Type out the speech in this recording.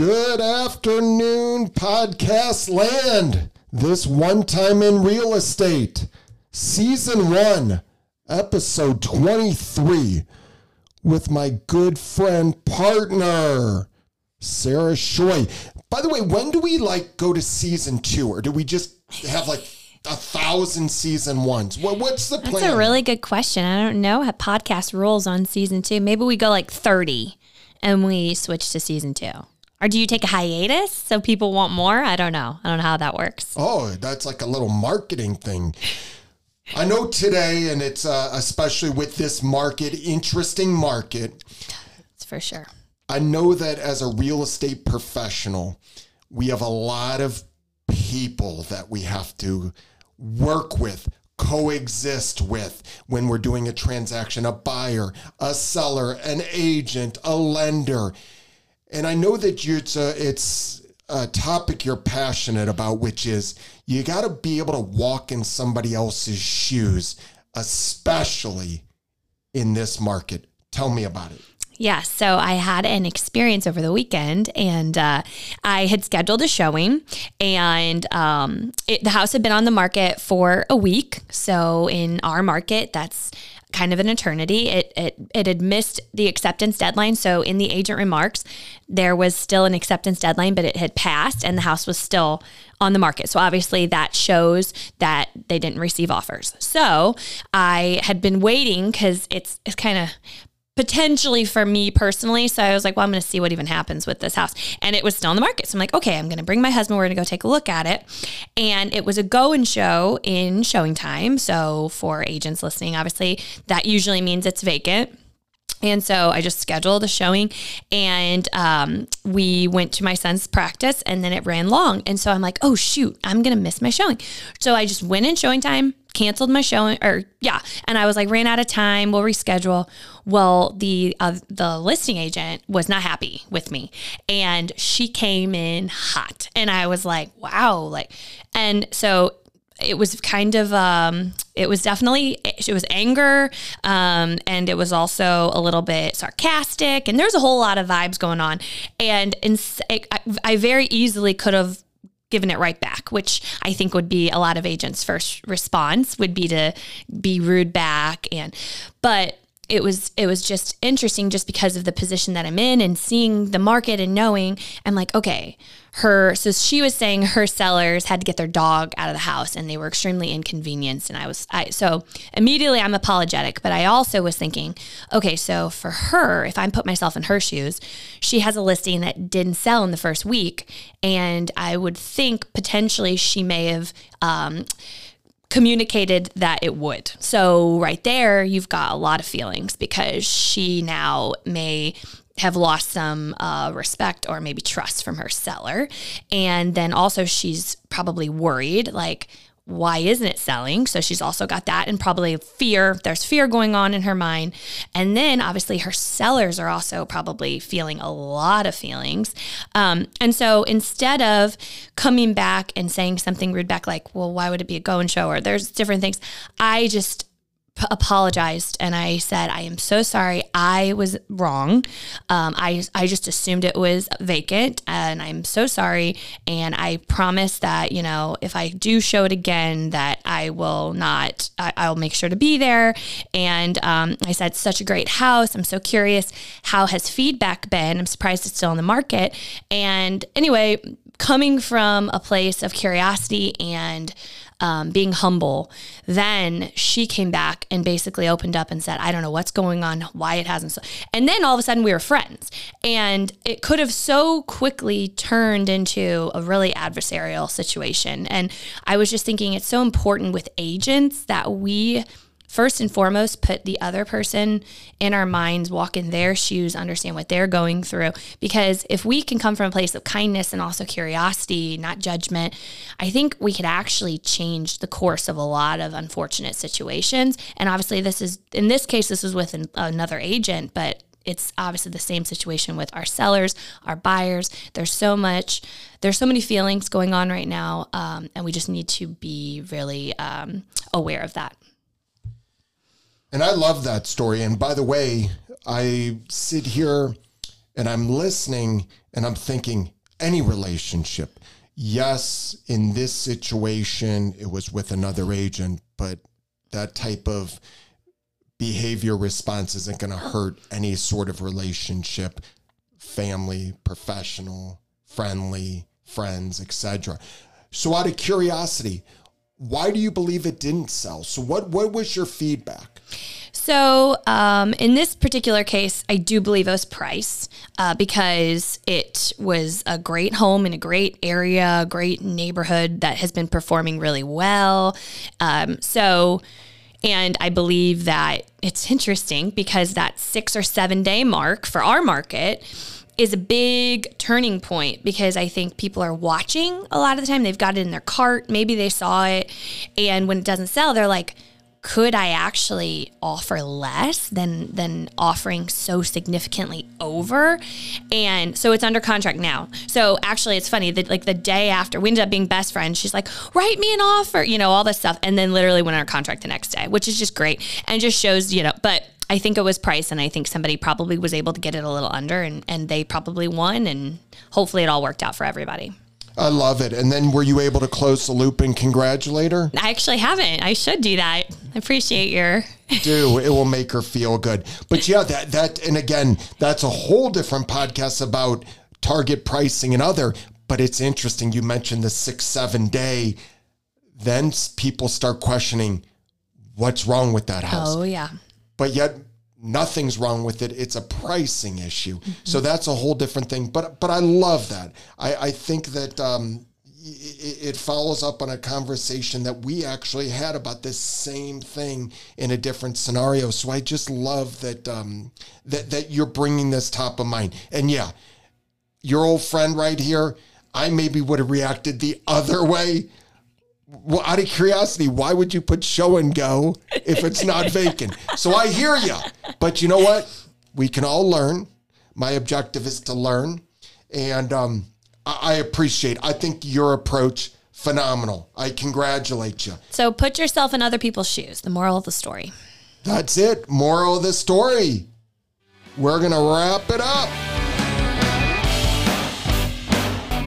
Good afternoon, podcast land. This one time in real estate, season one, episode 23, with my good friend partner, Sarah Shoy. By the way, when do we like go to season two, or do we just have like a thousand season ones? What, what's the plan? That's a really good question. I don't know how podcast rules on season two. Maybe we go like 30 and we switch to season two. Or do you take a hiatus so people want more? I don't know. I don't know how that works. Oh, that's like a little marketing thing. I know today, and it's uh, especially with this market, interesting market. It's for sure. I know that as a real estate professional, we have a lot of people that we have to work with, coexist with when we're doing a transaction a buyer, a seller, an agent, a lender. And I know that you, it's a, it's a topic you're passionate about, which is you got to be able to walk in somebody else's shoes, especially in this market. Tell me about it. Yeah, so I had an experience over the weekend, and uh, I had scheduled a showing, and um, it, the house had been on the market for a week. So in our market, that's kind of an eternity. It, it it had missed the acceptance deadline. So in the agent remarks, there was still an acceptance deadline, but it had passed and the house was still on the market. So obviously that shows that they didn't receive offers. So I had been waiting because it's it's kind of potentially for me personally. So I was like, well, I'm going to see what even happens with this house. And it was still on the market. So I'm like, okay, I'm going to bring my husband. We're going to go take a look at it. And it was a go and show in ShowingTime. So for agents listening, obviously, that usually means it's vacant. And so I just scheduled a showing and um, we went to my son's practice and then it ran long. And so I'm like, oh, shoot, I'm going to miss my showing. So I just went in ShowingTime, canceled my showing or yeah. And I was like, ran out of time. We'll reschedule. Well, the, uh, the listing agent was not happy with me and she came in hot. And I was like, wow. Like, and so it was kind of um, it was definitely it was anger um, and it was also a little bit sarcastic and there's a whole lot of vibes going on and in, I, I very easily could have given it right back which i think would be a lot of agents first response would be to be rude back and but it was it was just interesting just because of the position that I'm in and seeing the market and knowing I'm like okay her so she was saying her sellers had to get their dog out of the house and they were extremely inconvenienced. And I was I so immediately I'm apologetic but I also was thinking okay so for her if I put myself in her shoes she has a listing that didn't sell in the first week. And I would think potentially she may have um, communicated that it would. So, right there, you've got a lot of feelings because she now may have lost some uh, respect or maybe trust from her seller. And then also, she's probably worried like, why isn't it selling? So she's also got that and probably fear. There's fear going on in her mind. And then obviously her sellers are also probably feeling a lot of feelings. Um, and so instead of coming back and saying something rude back, like, well, why would it be a go and show? Or there's different things, I just apologized and I said, I am so sorry. I was wrong. Um, I, I just assumed it was vacant and I'm so sorry. And I promise that, you know, if I do show it again, that I will not, I, will make sure to be there. And um, I said, such a great house. I'm so curious. How has feedback been? I'm surprised it's still on the market. And anyway, coming from a place of curiosity and um, being humble. Then she came back and basically opened up and said, I don't know what's going on, why it hasn't. So-. And then all of a sudden we were friends. And it could have so quickly turned into a really adversarial situation. And I was just thinking it's so important with agents that we first and foremost put the other person in our minds, walk in their shoes, understand what they're going through. Because if we can come from a place of kindness and also curiosity, not judgment, I think we could actually change the course of a lot of unfortunate situations. And obviously, this is in this case, this is with an, another agent, but it's obviously the same situation with our sellers, our buyers. There's so much, there's so many feelings going on right now, um, and we just need to be really um, aware of that. And I love that story. And by the way, I sit here and I'm listening and I'm thinking, any relationship, yes, in this situation, it was with another agent, but that type of behavior response isn't going to hurt any sort of relationship, family, professional, friendly, friends, etc. So out of curiosity, why do you believe it didn't sell? So what what was your feedback? So, um, in this particular case, I do believe it was price uh, because it was a great home in a great area, great neighborhood that has been performing really well. Um, so, and I believe that it's interesting because that six or seven day mark for our market is a big turning point because I think people are watching a lot of the time. They've got it in their cart, maybe they saw it, and when it doesn't sell, they're like, could I actually offer less than than offering so significantly over? And so it's under contract now. So actually it's funny that like the day after we ended up being best friends, she's like, write me an offer, you know, all this stuff. And then literally went under contract the next day, which is just great. And just shows, you know, but I think it was price and I think somebody probably was able to get it a little under and, and they probably won and hopefully it all worked out for everybody. I love it. And then were you able to close the loop and congratulate her? I actually haven't. I should do that. I appreciate your do. It will make her feel good. But yeah, that that and again, that's a whole different podcast about target pricing and other. But it's interesting. You mentioned the six, seven day. Then people start questioning what's wrong with that house. Oh yeah. But yet nothing's wrong with it. It's a pricing issue. Mm-hmm. So that's a whole different thing. But but I love that. I, I think that um, it, it follows up on a conversation that we actually had about this same thing in a different scenario. So I just love that um, that that you're bringing this top of mind. And yeah, your old friend right here. I maybe would have reacted the other way well, out of curiosity, why would you put show and go if it's not vacant? So I hear you. But you know what? We can all learn. My objective is to learn. And um, I, I appreciate, I think your approach, phenomenal. I congratulate you. So put yourself in other people's shoes. The moral of the story. That's it. Moral of the story. We're going to wrap it up.